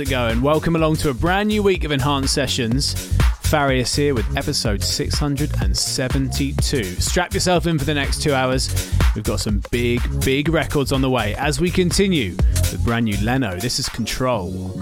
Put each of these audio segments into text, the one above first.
It going? Welcome along to a brand new week of Enhanced Sessions. Farius here with episode 672. Strap yourself in for the next two hours. We've got some big, big records on the way as we continue with brand new Leno. This is Control.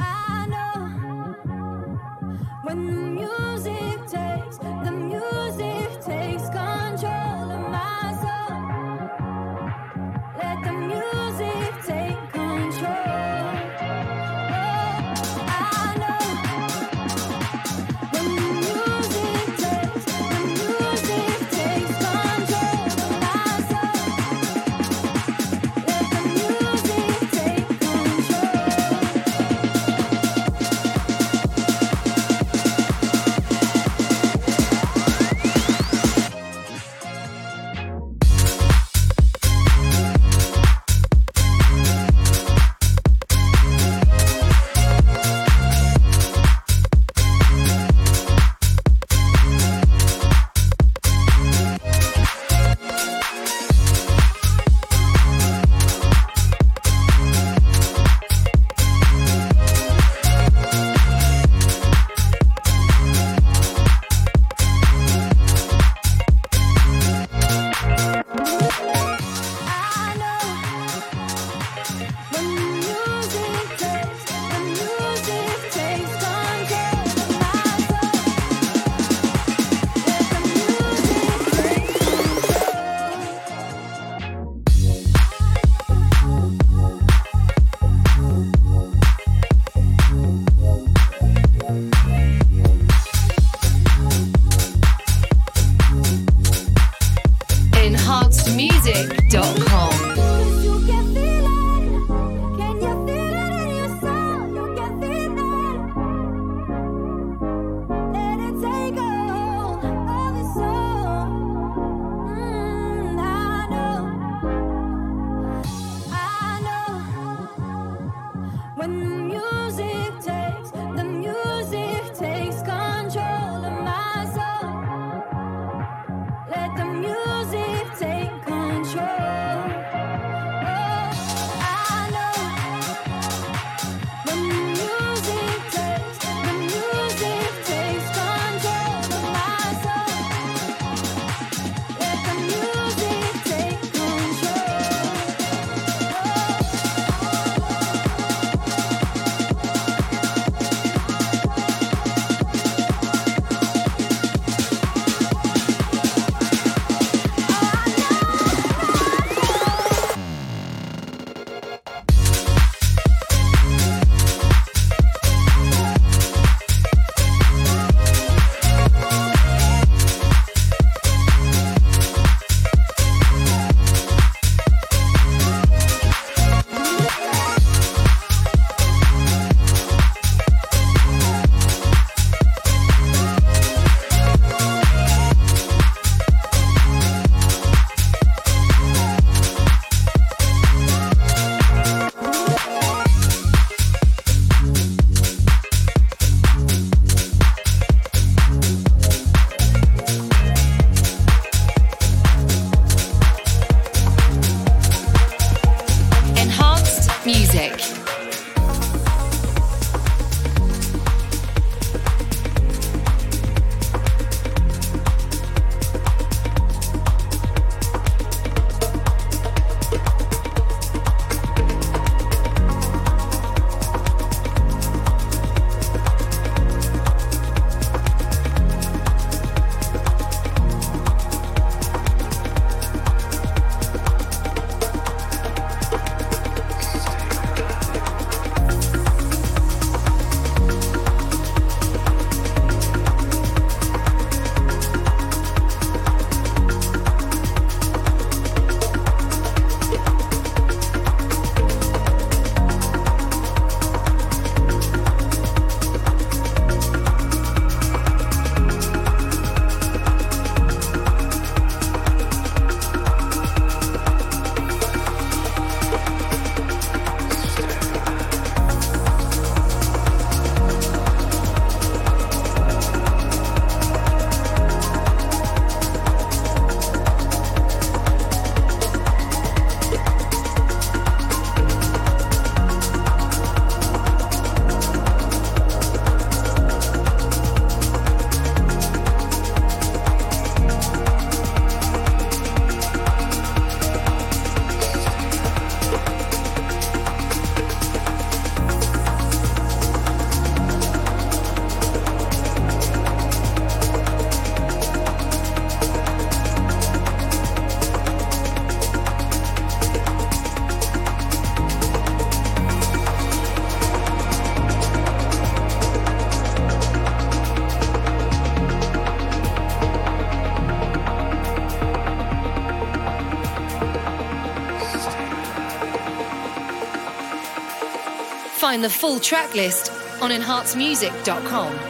Find the full track list on enhancemusic.com.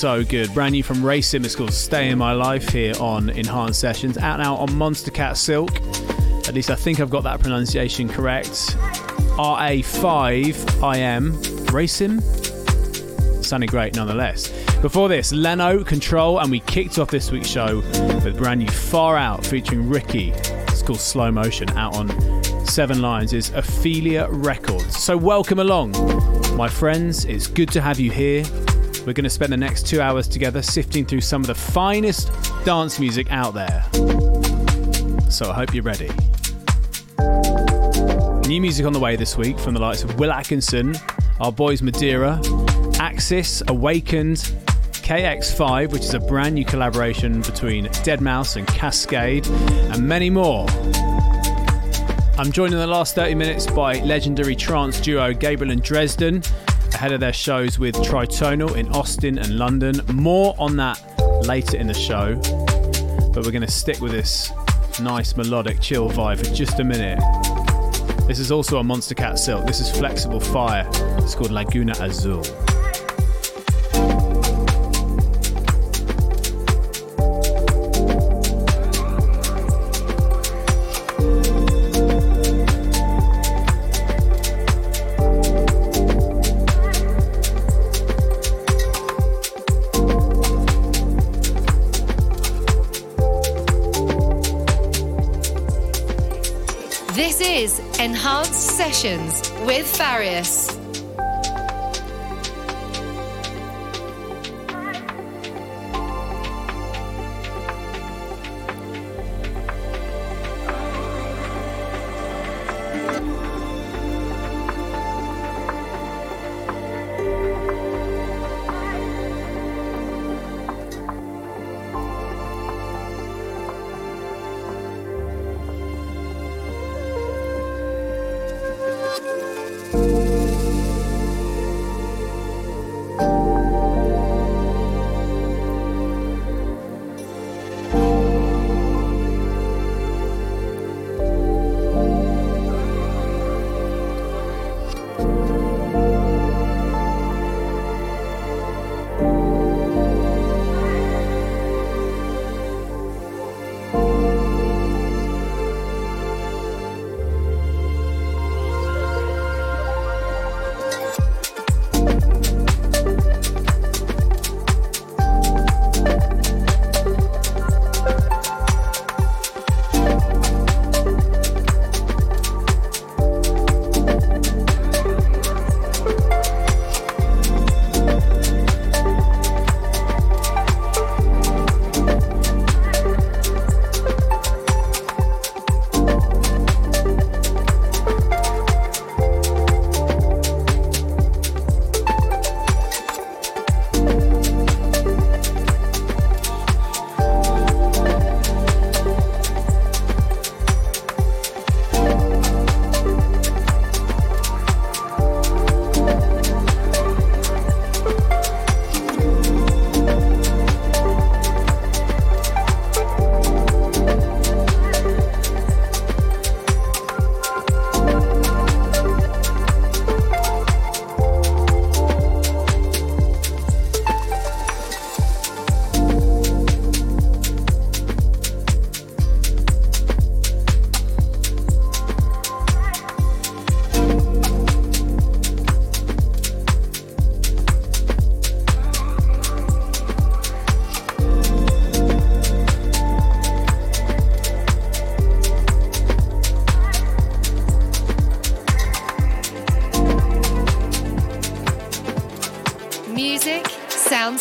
so good. Brand new from it's called Stay in My Life here on Enhanced Sessions. Out now on Monstercat Silk. At least I think I've got that pronunciation correct. RA5IM. Racim? Sounding great nonetheless. Before this, Leno, Control, and we kicked off this week's show with brand new Far Out featuring Ricky. It's called Slow Motion, out on Seven Lions is Ophelia Records. So welcome along, my friends. It's good to have you here. We're going to spend the next two hours together sifting through some of the finest dance music out there. So I hope you're ready. New music on the way this week from the likes of Will Atkinson, our boys Madeira, Axis, Awakened, KX5, which is a brand new collaboration between Deadmau5 and Kaskade, and many more. I'm joined in the last 30 minutes by legendary trance duo Gabriel and Dresden ahead of their shows with Tritonal in Austin and London. More on that later in the show, but we're going to stick with this nice melodic chill vibe for just a minute. This is also a Monstercat Silk. This is Flexible Fire. It's called Laguna Azul. With Farius.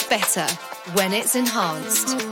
Better when it's enhanced.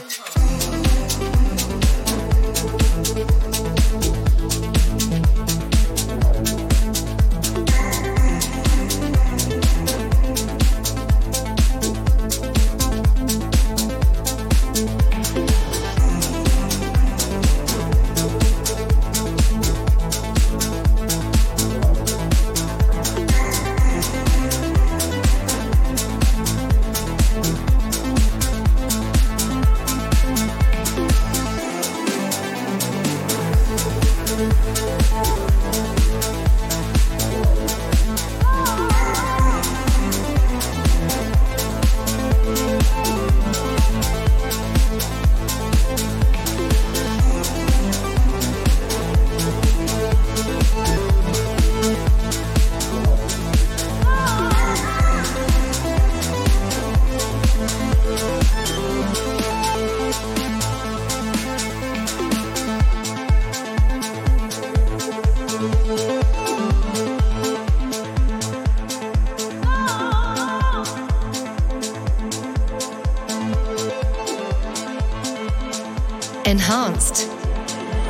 Enhanced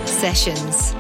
Sessions.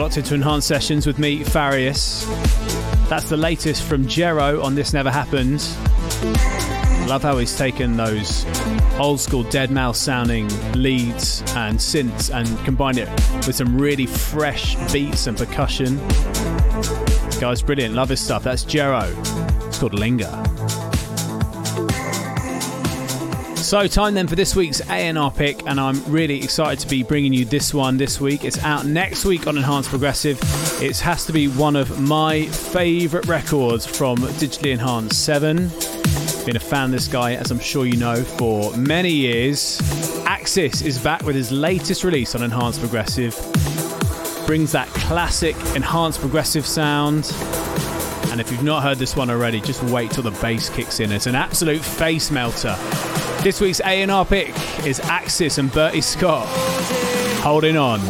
Locked into Enhanced Sessions with me, Farius. That's the latest from Jerro on This Never Happened. Love how he's taken those old school deadmau5 sounding leads and synths and combined it with some really fresh beats and percussion. This guy's brilliant. Love his stuff. That's Jerro. It's called Linger. So, time then for this week's A&R pick, and I'm really excited to be bringing you this one this week. It's out next week on Enhanced Progressive. It has to be one of my favourite records from Digitally Enhanced 7. Been a fan of this guy, as I'm sure you know, for many years. Axis is back with his latest release on Enhanced Progressive. Brings that classic Enhanced Progressive sound. And if you've not heard this one already, just wait till the bass kicks in. It's an absolute face melter. This week's A&R pick is Axis and Bertie Scott. Holding on.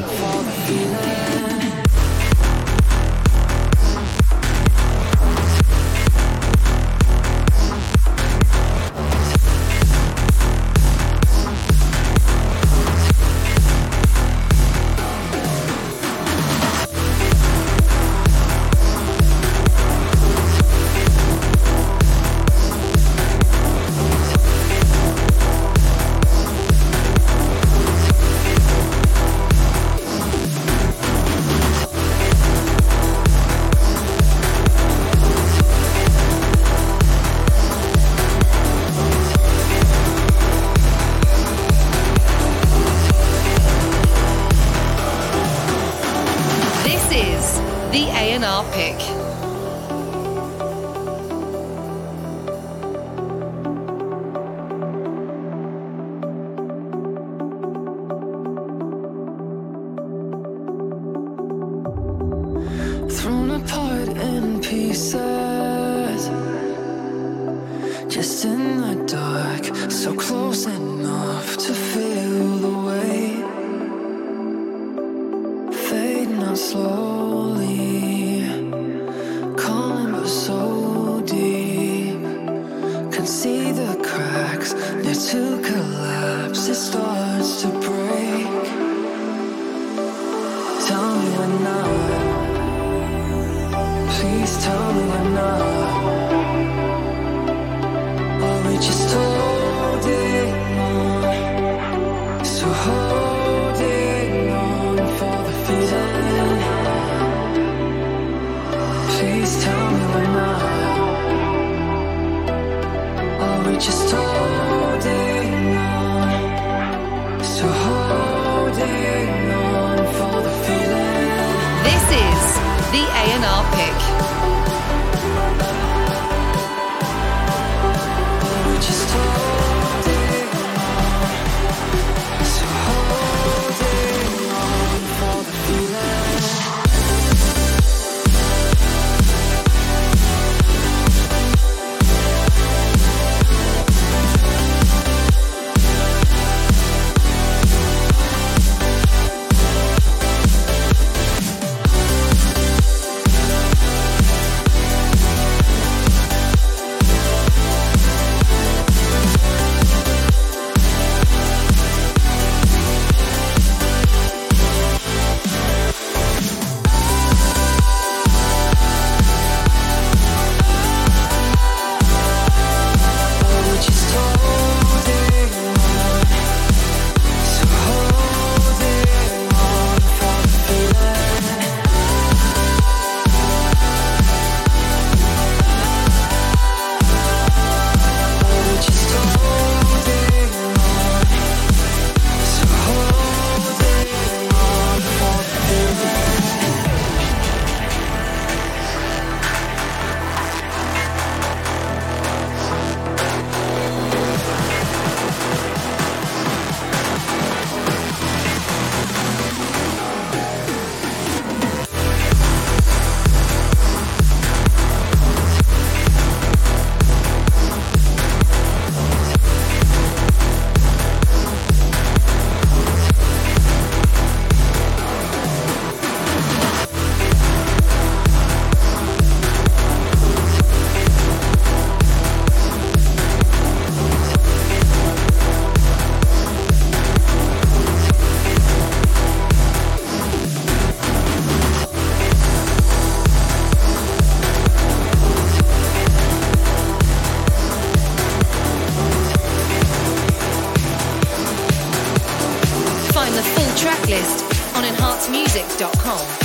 home.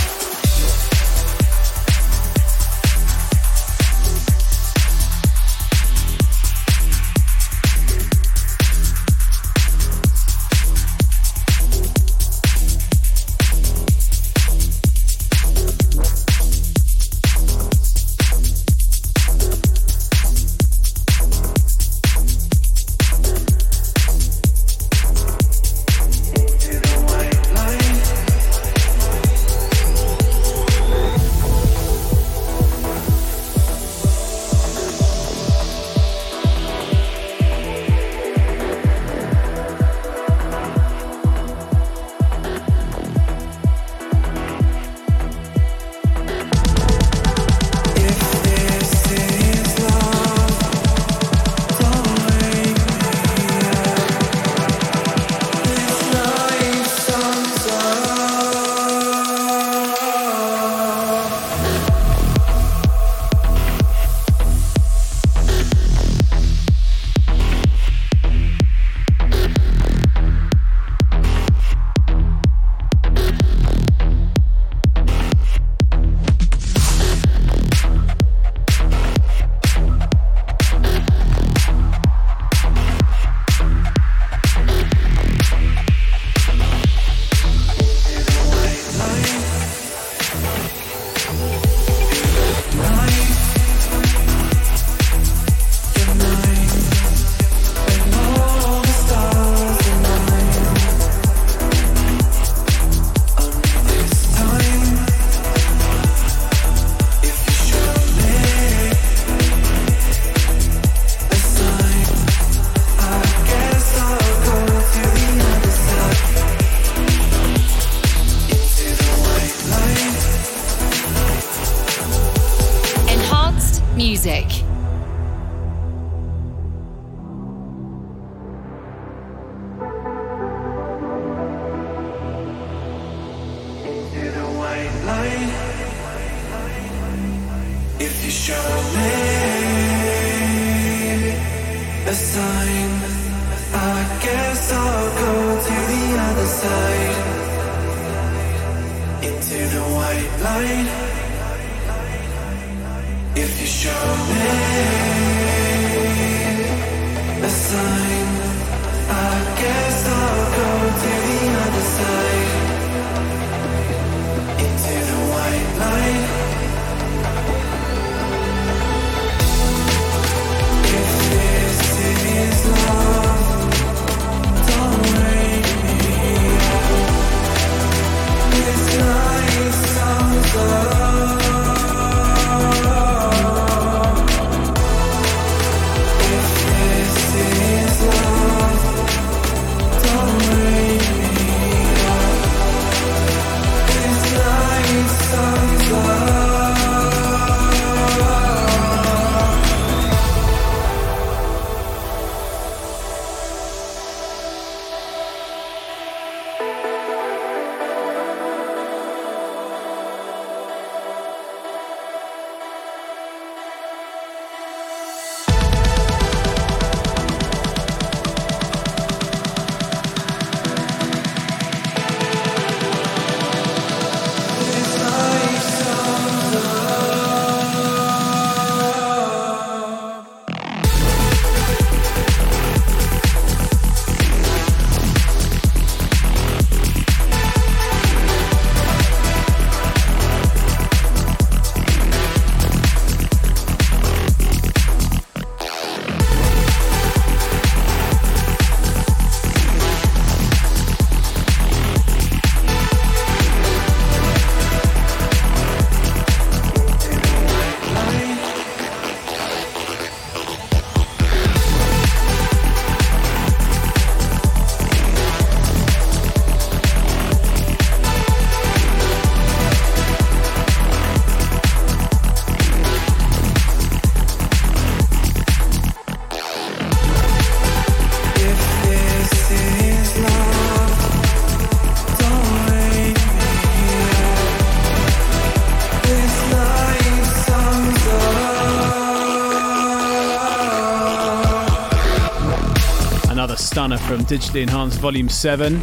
From Digitally Enhanced Volume 7.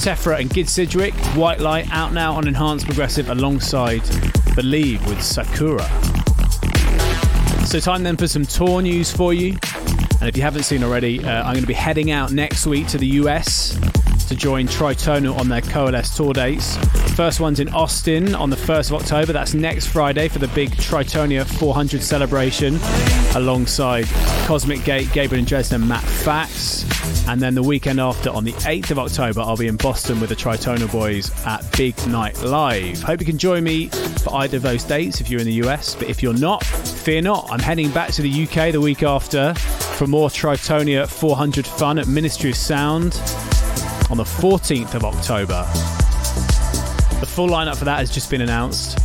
Tefra and Gid Sidgwick, White Light, out now on Enhanced Progressive alongside Believe with Sakura. So, time then for some tour news for you. And if you haven't seen already, uh, I'm going to be heading out next week to the US to join Tritonal on their Coalesce tour dates. First one's in Austin on the 1st of October. That's next Friday for the big Tritonia 400 celebration alongside Cosmic Gate, Gabriel and Dresden, Matt Fax. And then the weekend after, on the 8th of October, I'll be in Boston with the Tritonal Boys at Big Night Live. Hope you can join me for either of those dates if you're in the US. But if you're not, fear not. I'm heading back to the UK the week after for more Tritonia 400 fun at Ministry of Sound on the 14th of October. The full lineup for that has just been announced.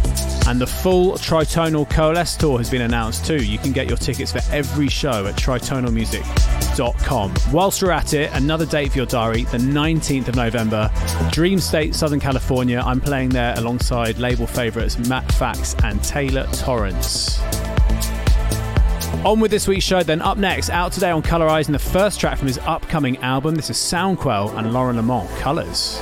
And the full Tritonal Coalesce tour has been announced too. You can get your tickets for every show at tritonalmusic.com. Whilst we're at it, another date for your diary, the 19th of November, Dream State, Southern California. I'm playing there alongside label favourites Matt Fax and Taylor Torrance. On with this week's show, then up next, out today on Colorizing, the first track from his upcoming album. This is Soundquelle and Lauren L'aimant, Colors.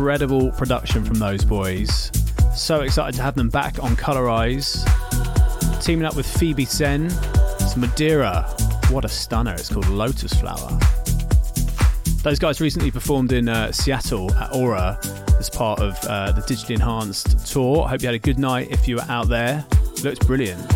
Incredible production from those boys. So excited to have them back on Colorize. Teaming up with Phoebe Sen. It's Madeira. What a stunner. It's called Lotus Flower. Those guys recently performed in uh, Seattle at Aura as part of uh, the Digitally Enhanced tour. Hope you had a good night if you were out there. Looks brilliant.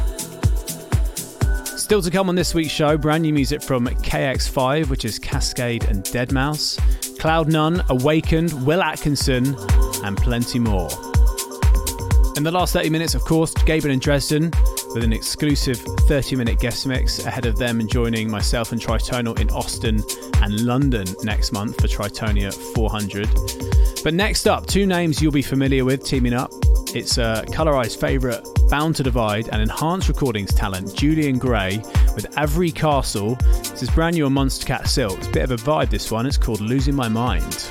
Still to come on this week's show, brand new music from KX5, which is Kaskade and Deadmau5, Cloudnone, Awakened, Will Atkinson, and plenty more. In the last 30 minutes, of course, Gabriel and Dresden with an exclusive 30 minute guest mix ahead of them and joining myself and Tritonal in Austin and London next month for Tritonia 400. But next up, two names you'll be familiar with teaming up. It's uh, a Colorize favourite, Bound to Divide, and Enhanced Recordings talent, Julian Gray, with Avery Castle. This is brand new on Monstercat Silk. It's a bit of a vibe, this one. It's called Losing My Mind.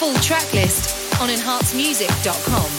Full track list on enhancedmusic.com.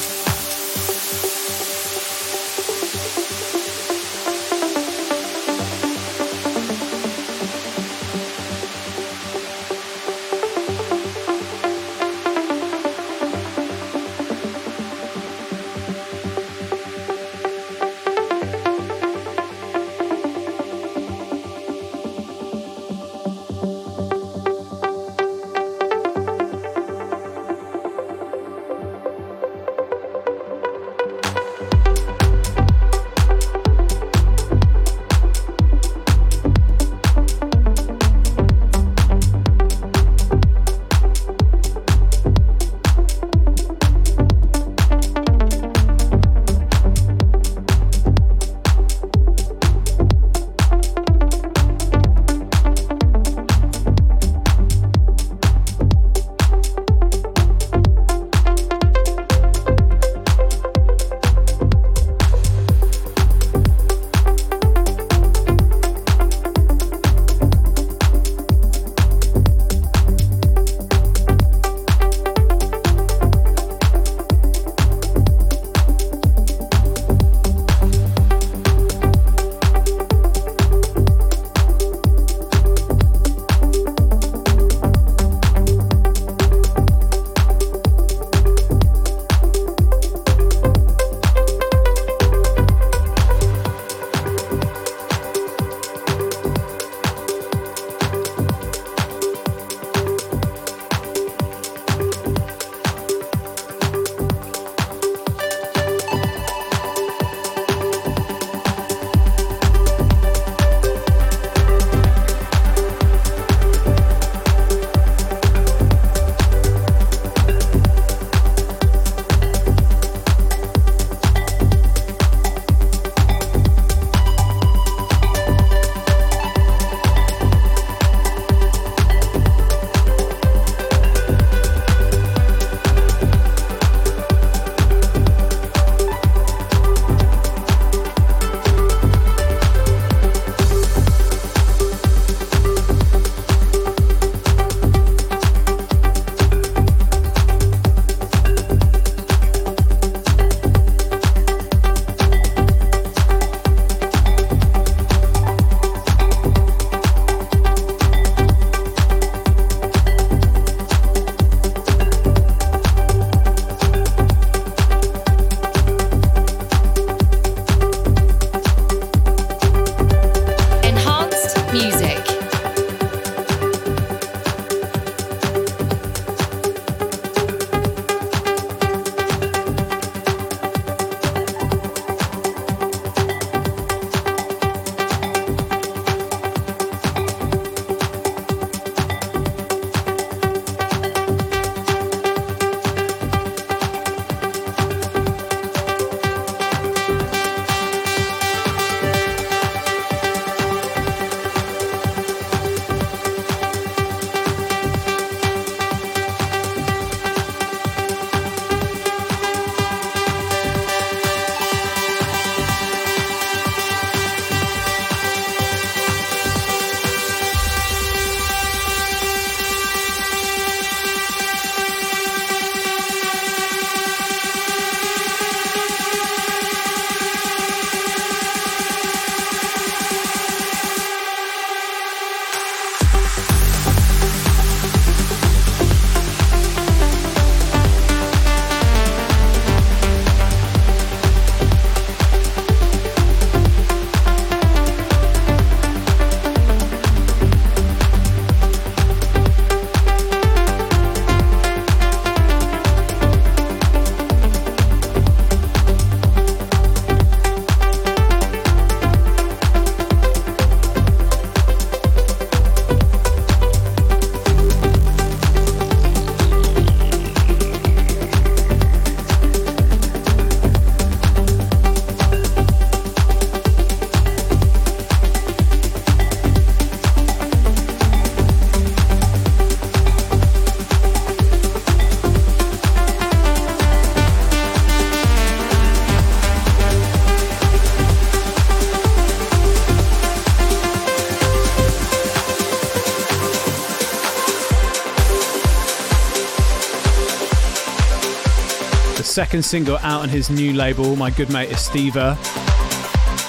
second single out on his new label, my good mate Estiva.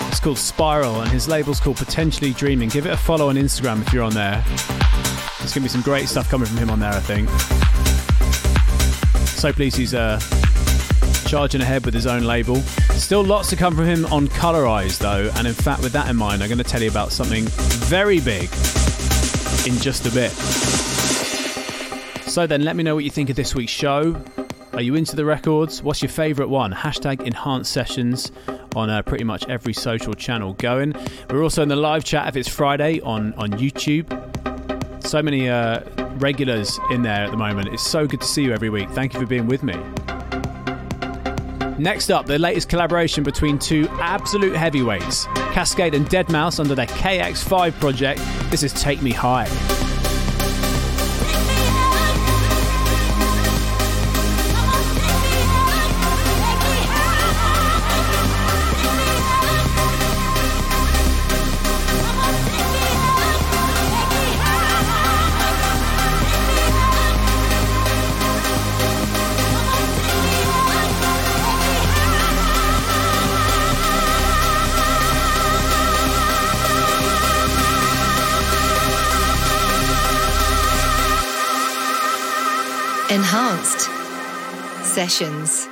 It's called Spiral, and his label's called Potentially Dreaming. Give it a follow on Instagram if you're on there. There's going to be some great stuff coming from him on there, I think. So pleased he's uh, charging ahead with his own label. Still lots to come from him on Colorize, though, and in fact, with that in mind, I'm going to tell you about something very big in just a bit. So then, let me know what you think of this week's show. Are you into the records? What's your favourite one? Hashtag enhanced sessions on uh, pretty much every social channel going. We're also in the live chat if it's Friday on, on YouTube. So many uh, regulars in there at the moment. It's so good to see you every week. Thank you for being with me. Next up, the latest collaboration between two absolute heavyweights, Kaskade and Deadmau5 under their KX5 project. This is Take Me High. Sessions.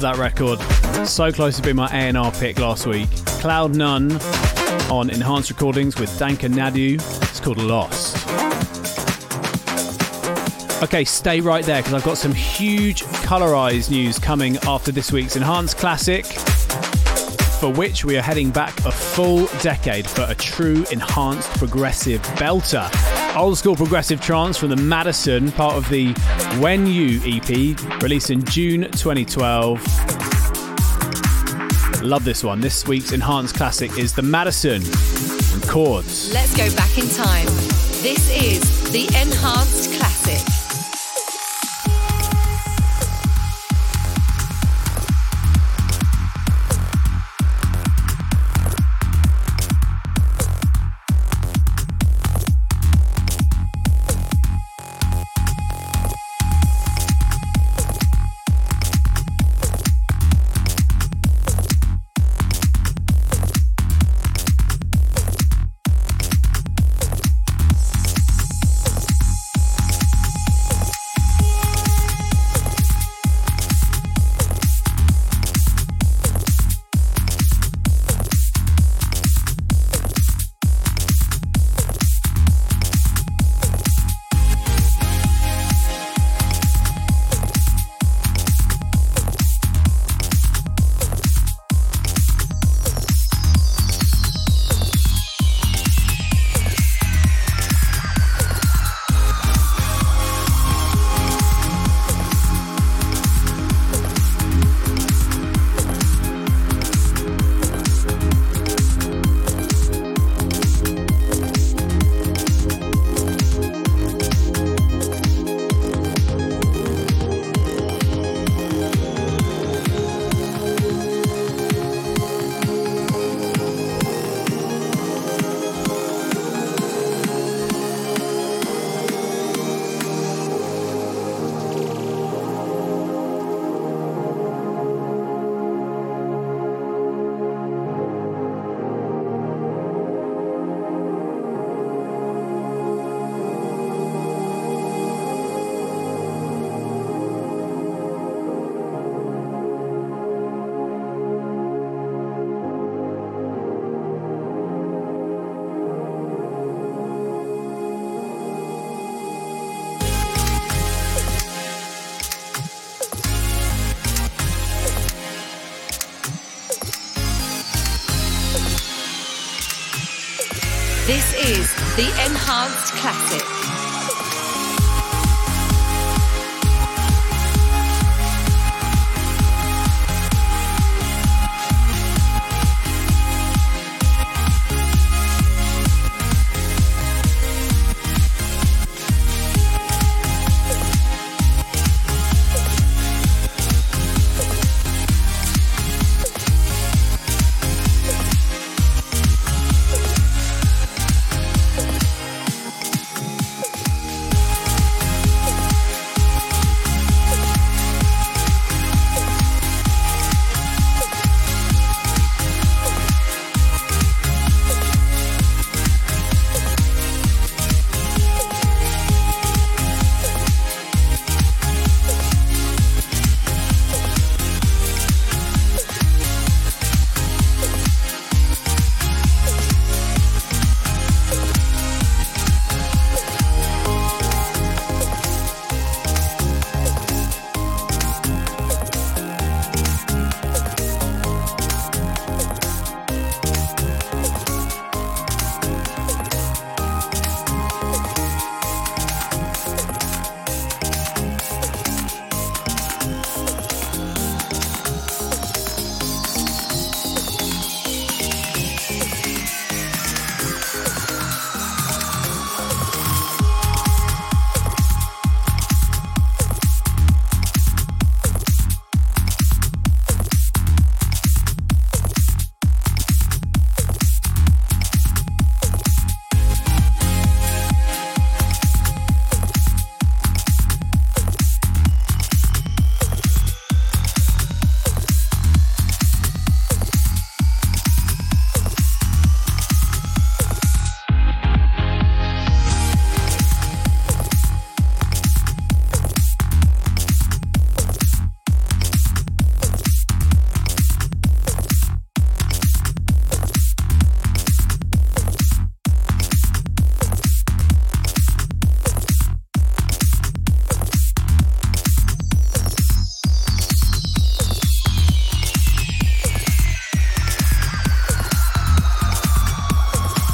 Love that record. So close to being my A&R pick last week. Cloudnone on Enhanced Recordings with Danka Nadu. It's called Lost. Okay, stay right there because I've got some huge colorized news coming after this week's Enhanced Classic, for which we are heading back a full decade for a true enhanced progressive belter. Old school progressive trance from the Madison, part of the When You EP, released in June 2012. Love this one. This week's enhanced classic is the Madison and Chords. Let's go back in time. This is the Enhanced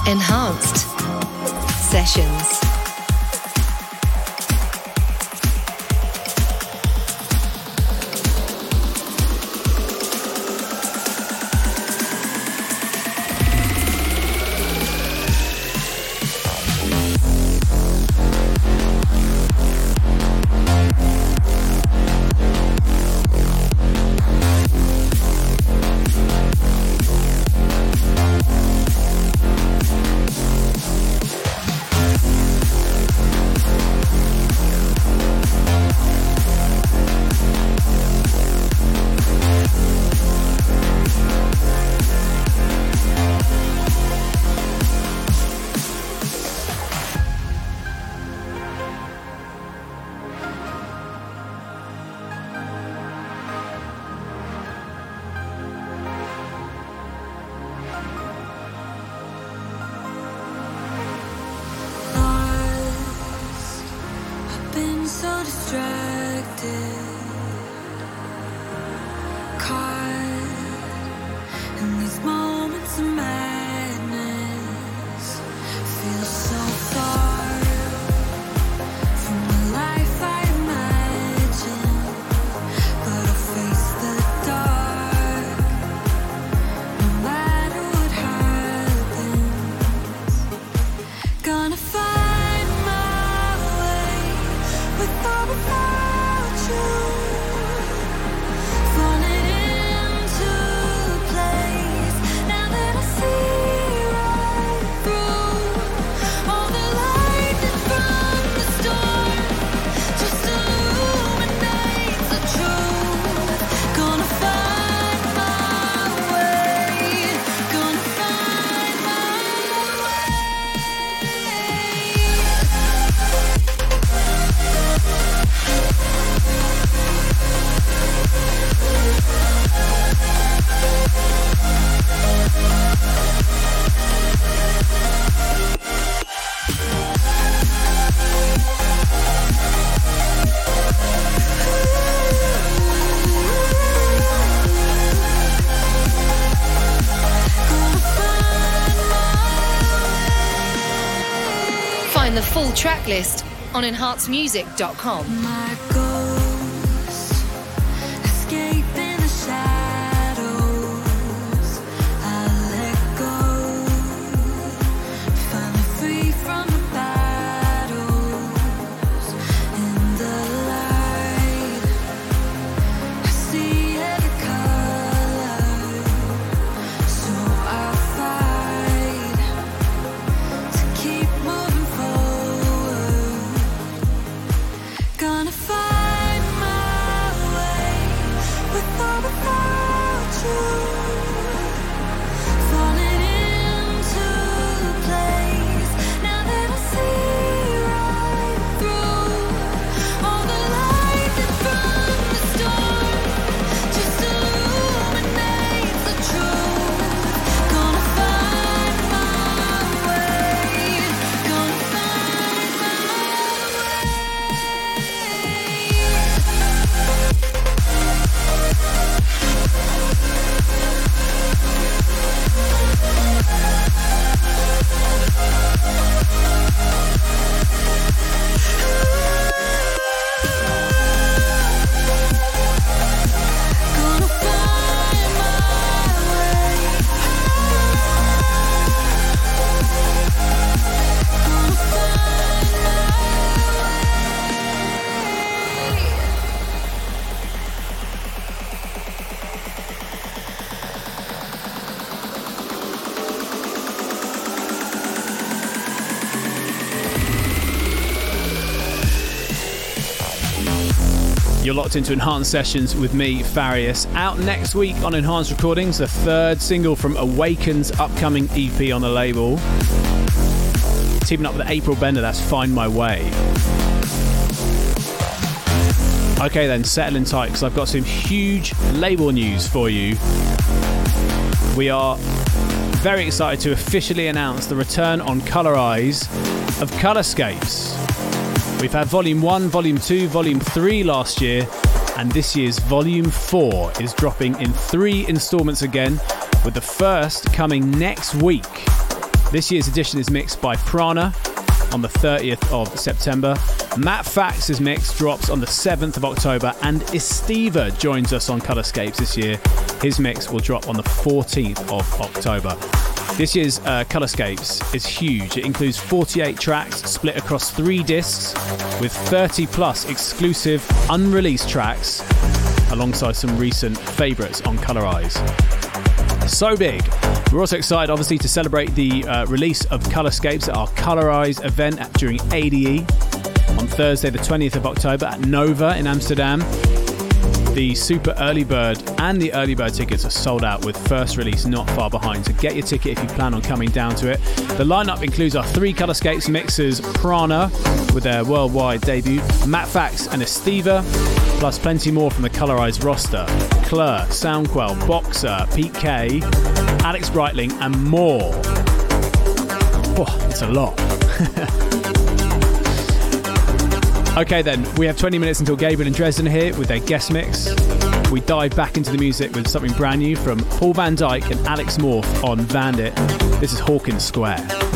find my full track list on enhancedmusic.com. locked into Enhanced Sessions with me, Farius. Out next week on Enhanced Recordings, the third single from Awaken's upcoming EP on the label. Teaming up with April Bender, that's Find My Way. Okay, then, settling tight because I've got some huge label news for you. We are very excited to officially announce the return on Colorize of Colorscapes. We've had Volume 1, Volume 2, Volume 3 last year, and this year's Volume 4 is dropping in three installments again, with the first coming next week. This year's edition is mixed by Prana on the 30th of September. Matt Fax's mix drops on the 7th of October, and Estiva joins us on Colorscapes this year. His mix will drop on the 14th of October. This year's uh, Colorscapes is huge. It includes 48 tracks split across three discs with 30 plus exclusive unreleased tracks alongside some recent favourites on Colorize. So big. We're also excited, obviously, to celebrate the uh, release of Colorscapes at our Colorize event at, during ADE on Thursday, the 20th of October at Nova in Amsterdam. The Super Early Bird and the Early Bird tickets are sold out with first release not far behind, so get your ticket if you plan on coming down to it. The lineup includes our three Colorscapes mixers Prana with their worldwide debut, Matt Fax and Estiva, plus plenty more from the Colorized roster Claire, Soundquell, Boxer, Pete K, Alex Breitling, and more. Oh, it's a lot. Okay, then, we have 20 minutes until Gabriel and Dresden here with their guest mix. We dive back into the music with something brand new from Paul Van Dyk and Alex Morph on Vandit. This is Hawkins Square.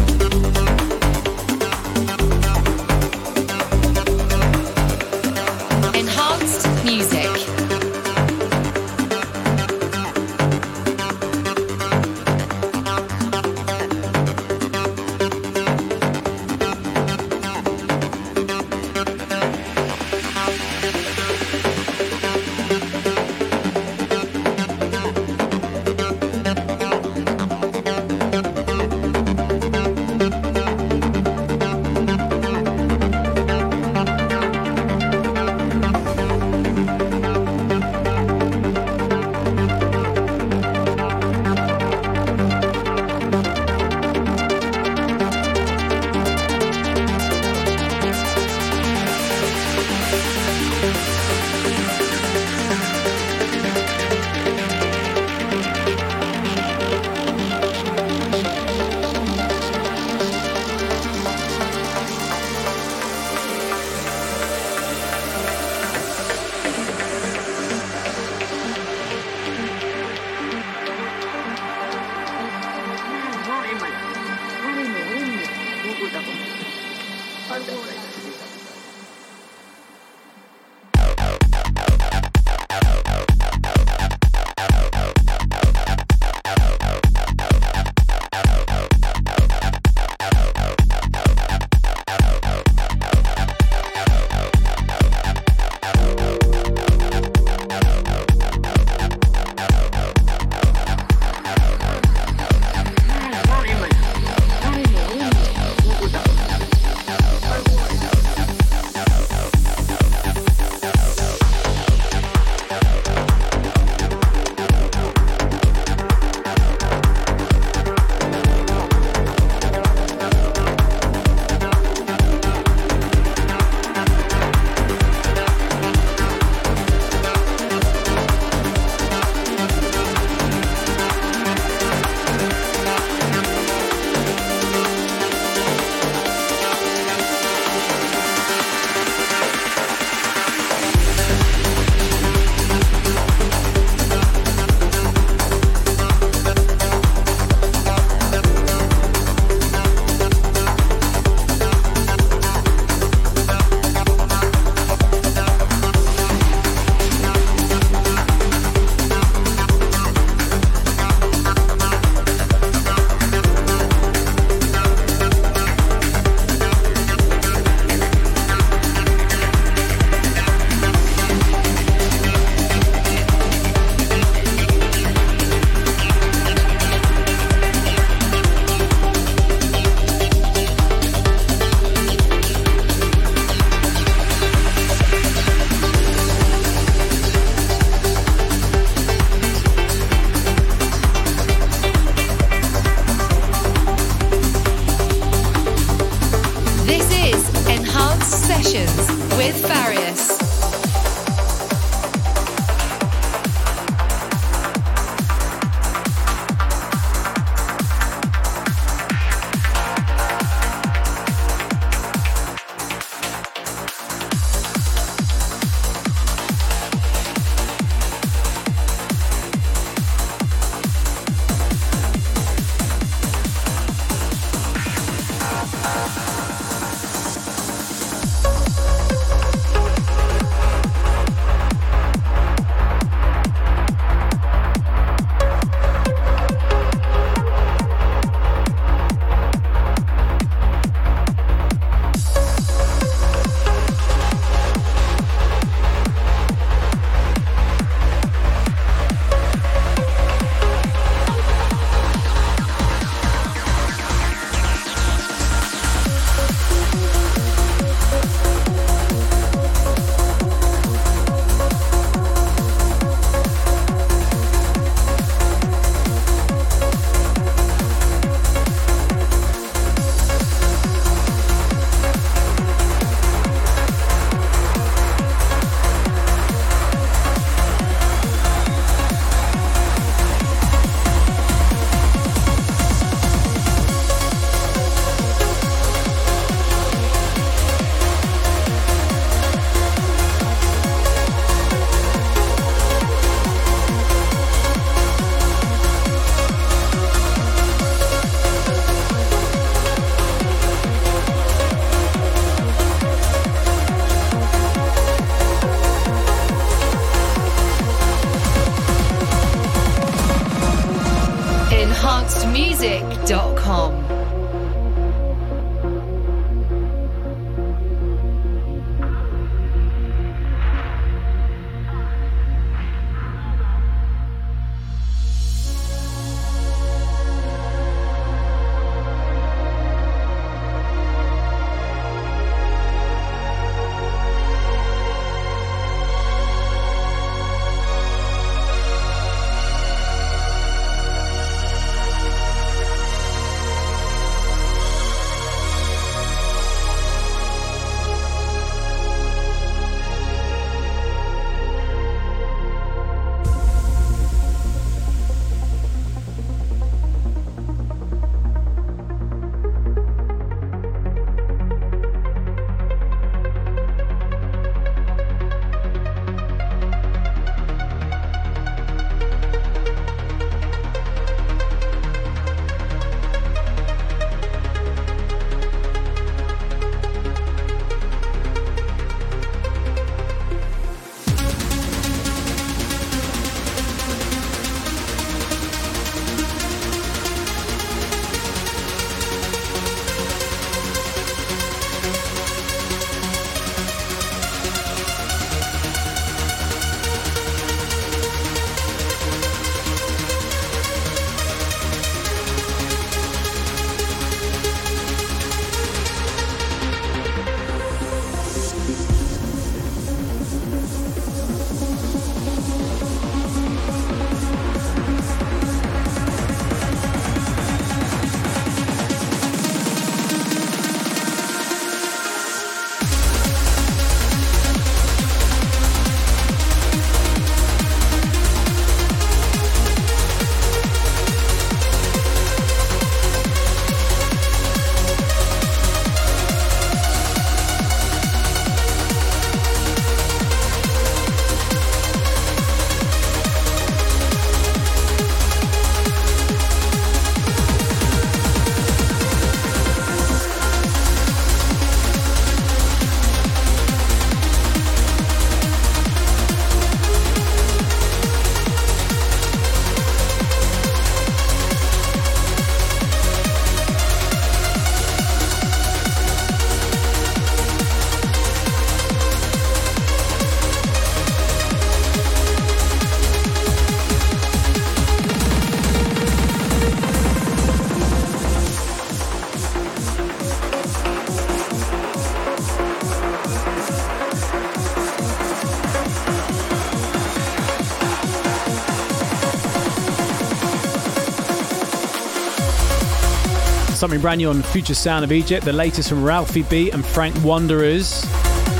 Something brand new on Future Sound of Egypt, the latest from Ralphie B and Frank Waanders.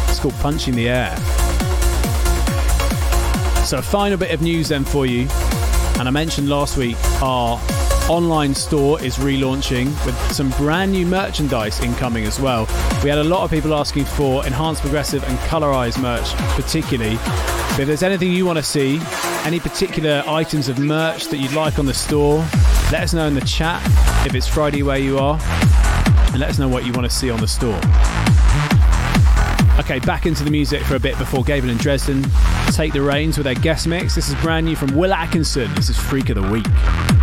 It's called Punching the Air. So, a final bit of news then for you. And I mentioned last week our online store is relaunching with some brand new merchandise incoming as well. We had a lot of people asking for enhanced progressive and colorized merch, particularly. If there's anything you want to see, any particular items of merch that you'd like on the store, let us know in the chat if it's Friday where you are, and let us know what you want to see on the store. Okay, back into the music for a bit before Gabriel and Dresden take the reins with their guest mix. This is brand new from Will Atkinson. This is Freak of the Week.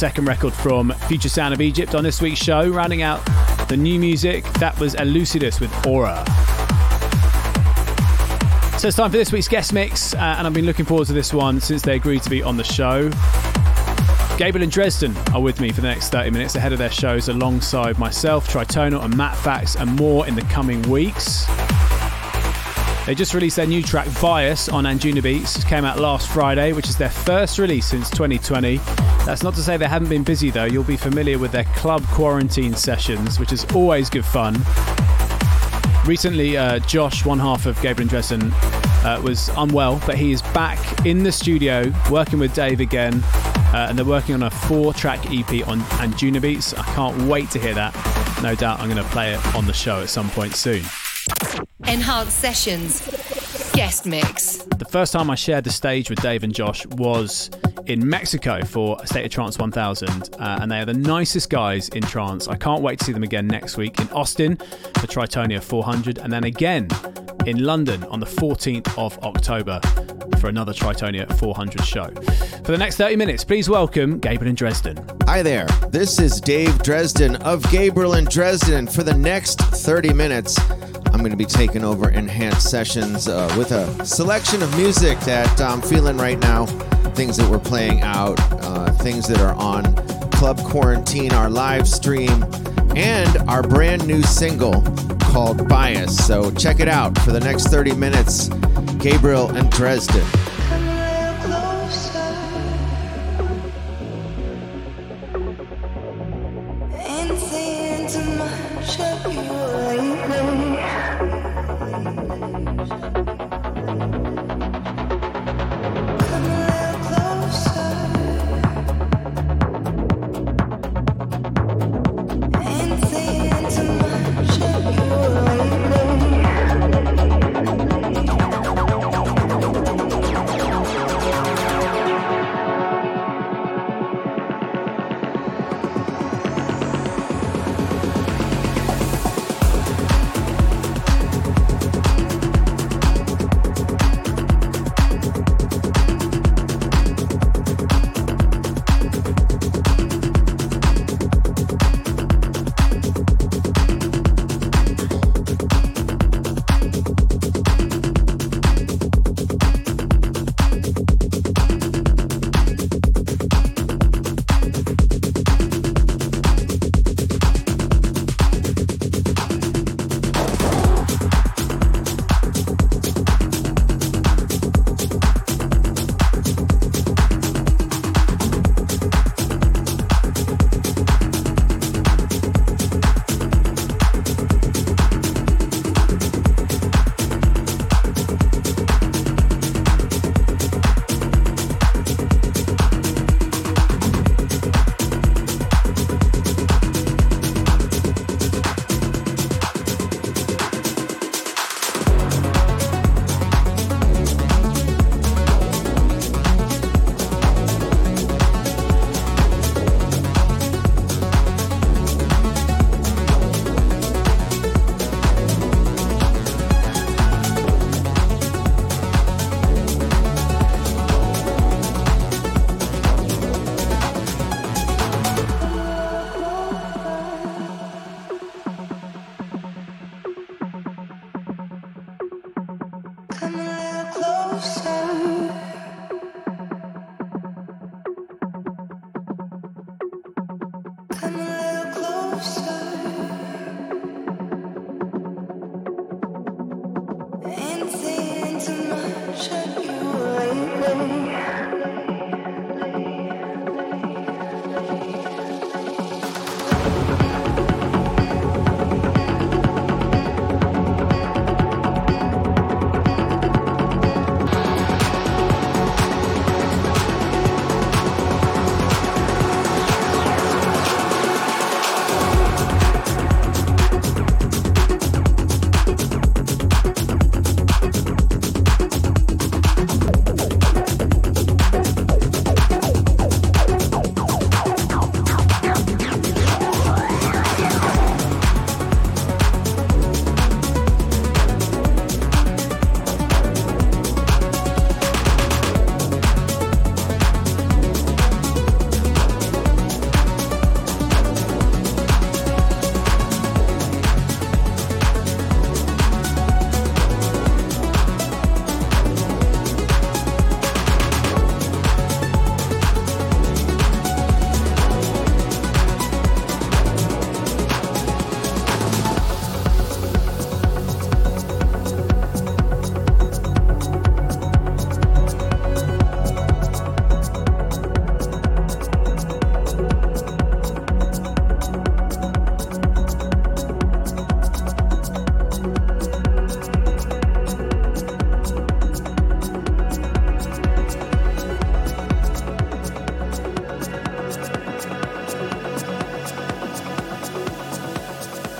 Second record from Future Sound of Egypt on this week's show. Rounding out the new music, that was Elucidus with Aura. So it's time for this week's guest mix, uh, and I've been looking forward to this one since they agreed to be on the show. Gabriel and Dresden are with me for the next 30 minutes ahead of their shows alongside myself, Tritonal, and Matt Fax, and more in the coming weeks. They just released their new track Bias on Anjunabeats. It came out last Friday, which is their first release since 2020. That's not to say they haven't been busy though. You'll be familiar with their club quarantine sessions, which is always good fun. Recently, uh, Josh, one half of Gabriel and Dresden, uh, was unwell, but he is back in the studio working with Dave again. Uh, and they're working on a four track EP on Anjunabeats. I can't wait to hear that. No doubt I'm going to play it on the show at some point soon. Enhanced Sessions Guest Mix. The first time I shared the stage with Dave and Josh was in Mexico for State of Trance 1000, uh, and they are the nicest guys in trance. I can't wait to see them again next week in Austin for Tritonia 400, and then again in London on the 14th of October for another Tritonia 400 show. For the next 30 minutes, please welcome Gabriel and Dresden. Hi there. This is Dave Dresden of Gabriel and Dresden. For the next 30 minutes, I'm going to be taking over enhanced sessions uh, with a selection of music that I'm feeling right now, things that we're playing out, uh, things that are on Club Quarantine, our live stream, and our brand new single called Bias. So check it out for the next 30 minutes. Gabriel and Dresden.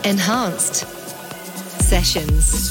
Enhanced Sessions.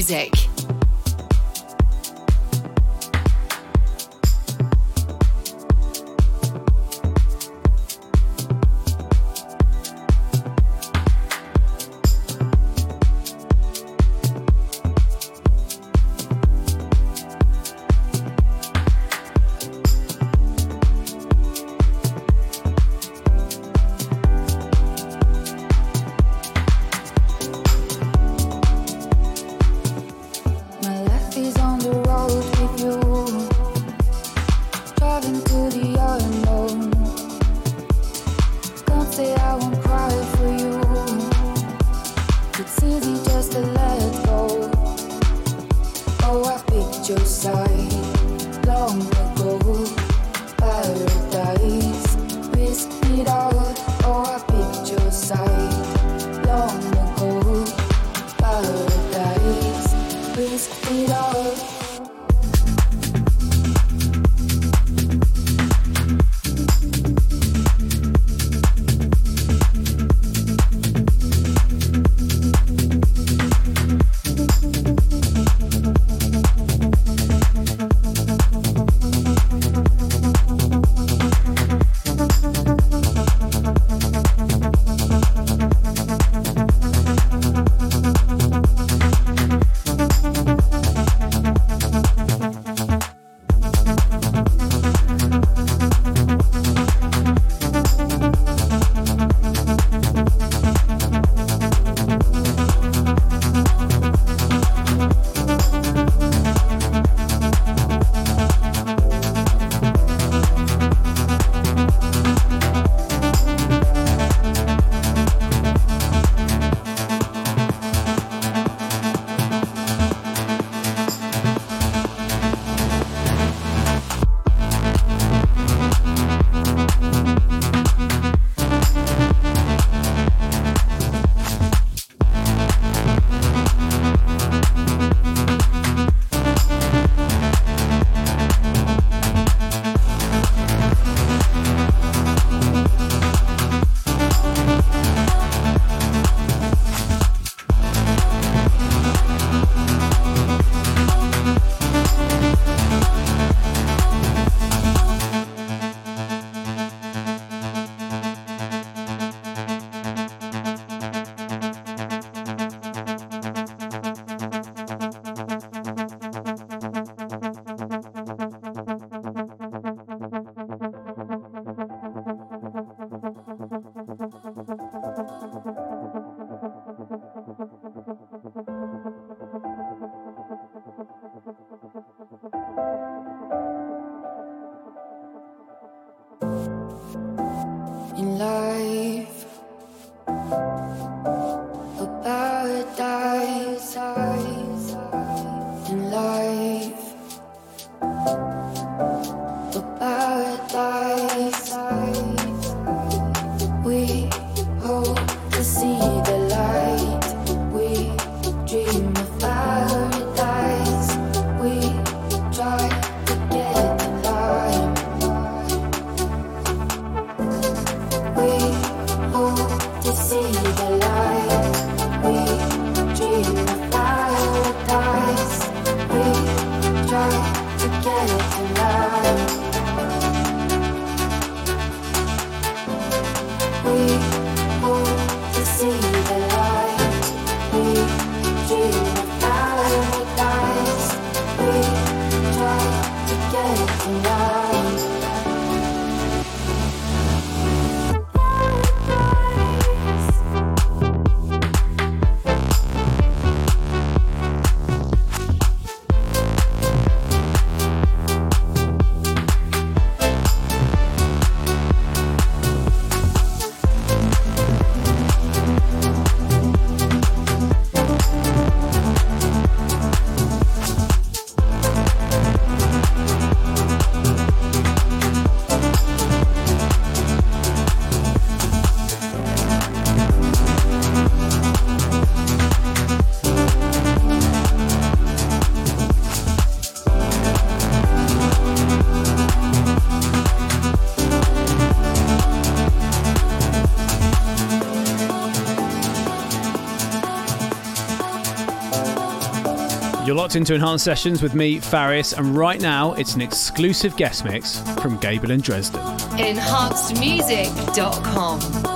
Music. You're locked into Enhanced Sessions with me, Farius, and right now it's an exclusive guest mix from Gabriel and Dresden. Enhancedmusic.com.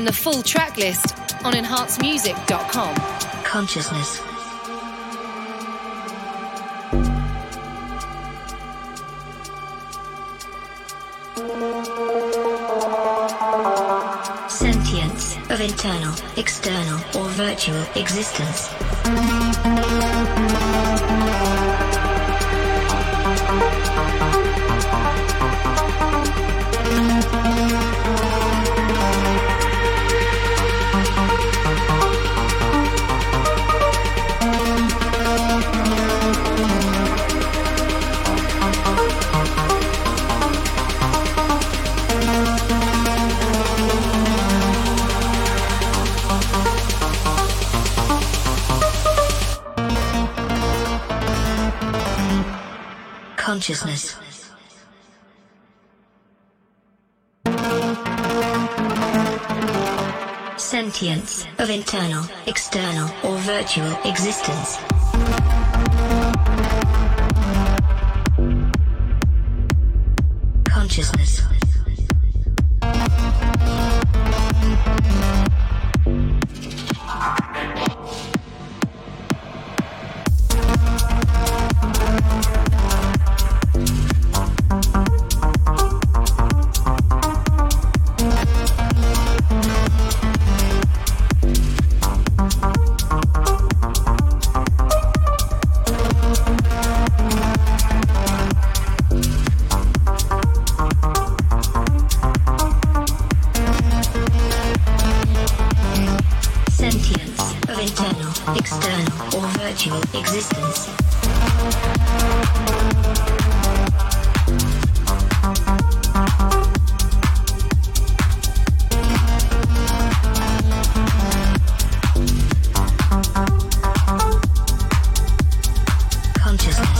find the full track list on enhancemusic.com. Consciousness. Sentience of internal, external, or virtual existence. Virtual existence. Consciousness.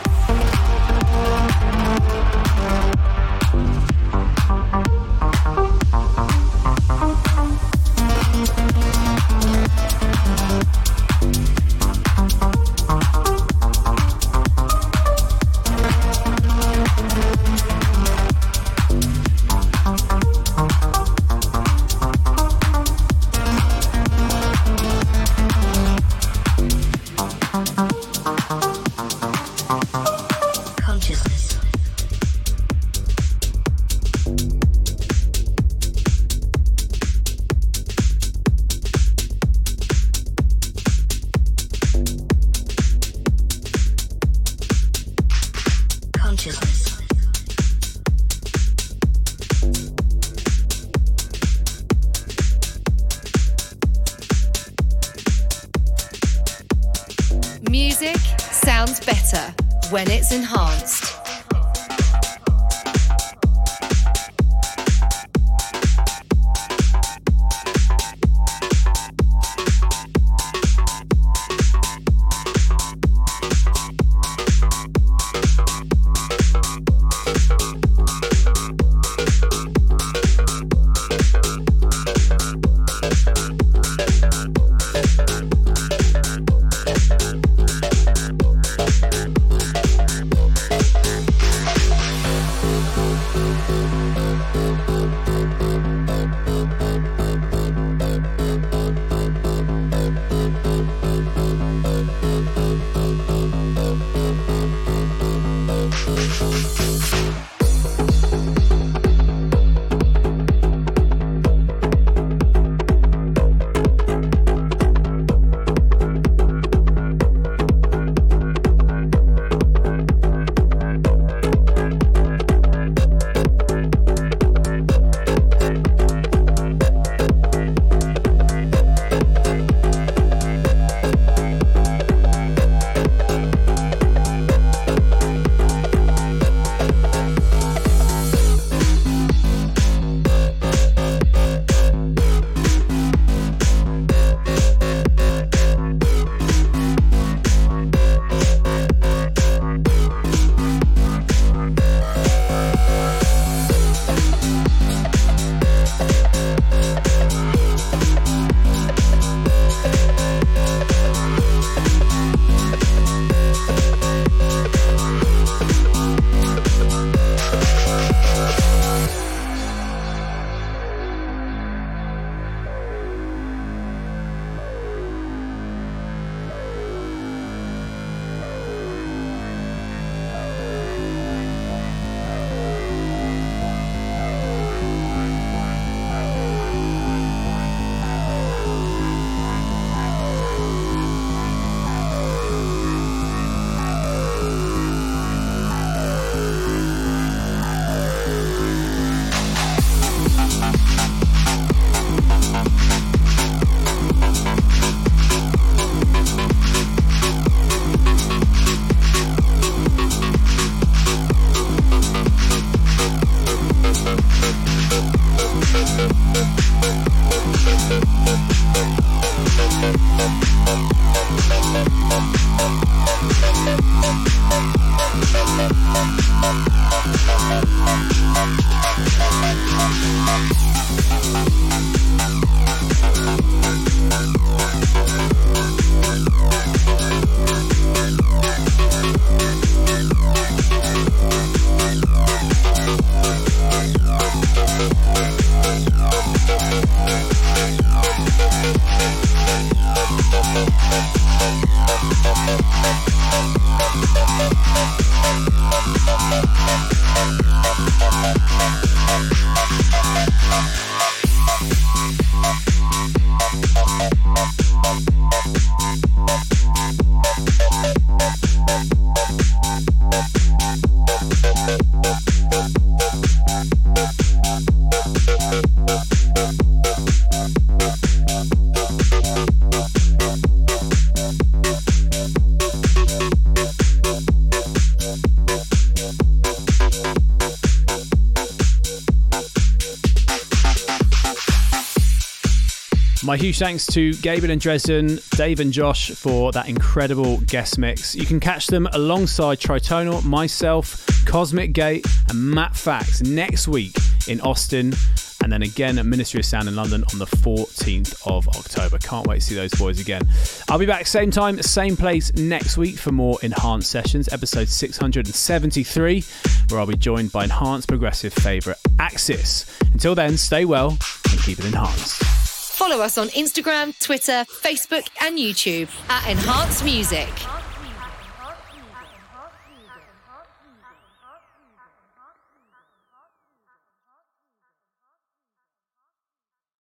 My huge thanks to Gabriel and Dresden, Dave and Josh for that incredible guest mix. You can catch them alongside Tritonal, myself, Cosmic Gate, and Matt Fax next week in Austin, and then again at Ministry of Sound in London on the 14th of October. Can't wait to see those boys again. I'll be back same time, same place next week for more Enhanced Sessions, episode 673, where I'll be joined by Enhanced Progressive favourite Axis. Until then, stay well and keep it enhanced. Follow us on Instagram, Twitter, Facebook, and YouTube at Enhanced Music.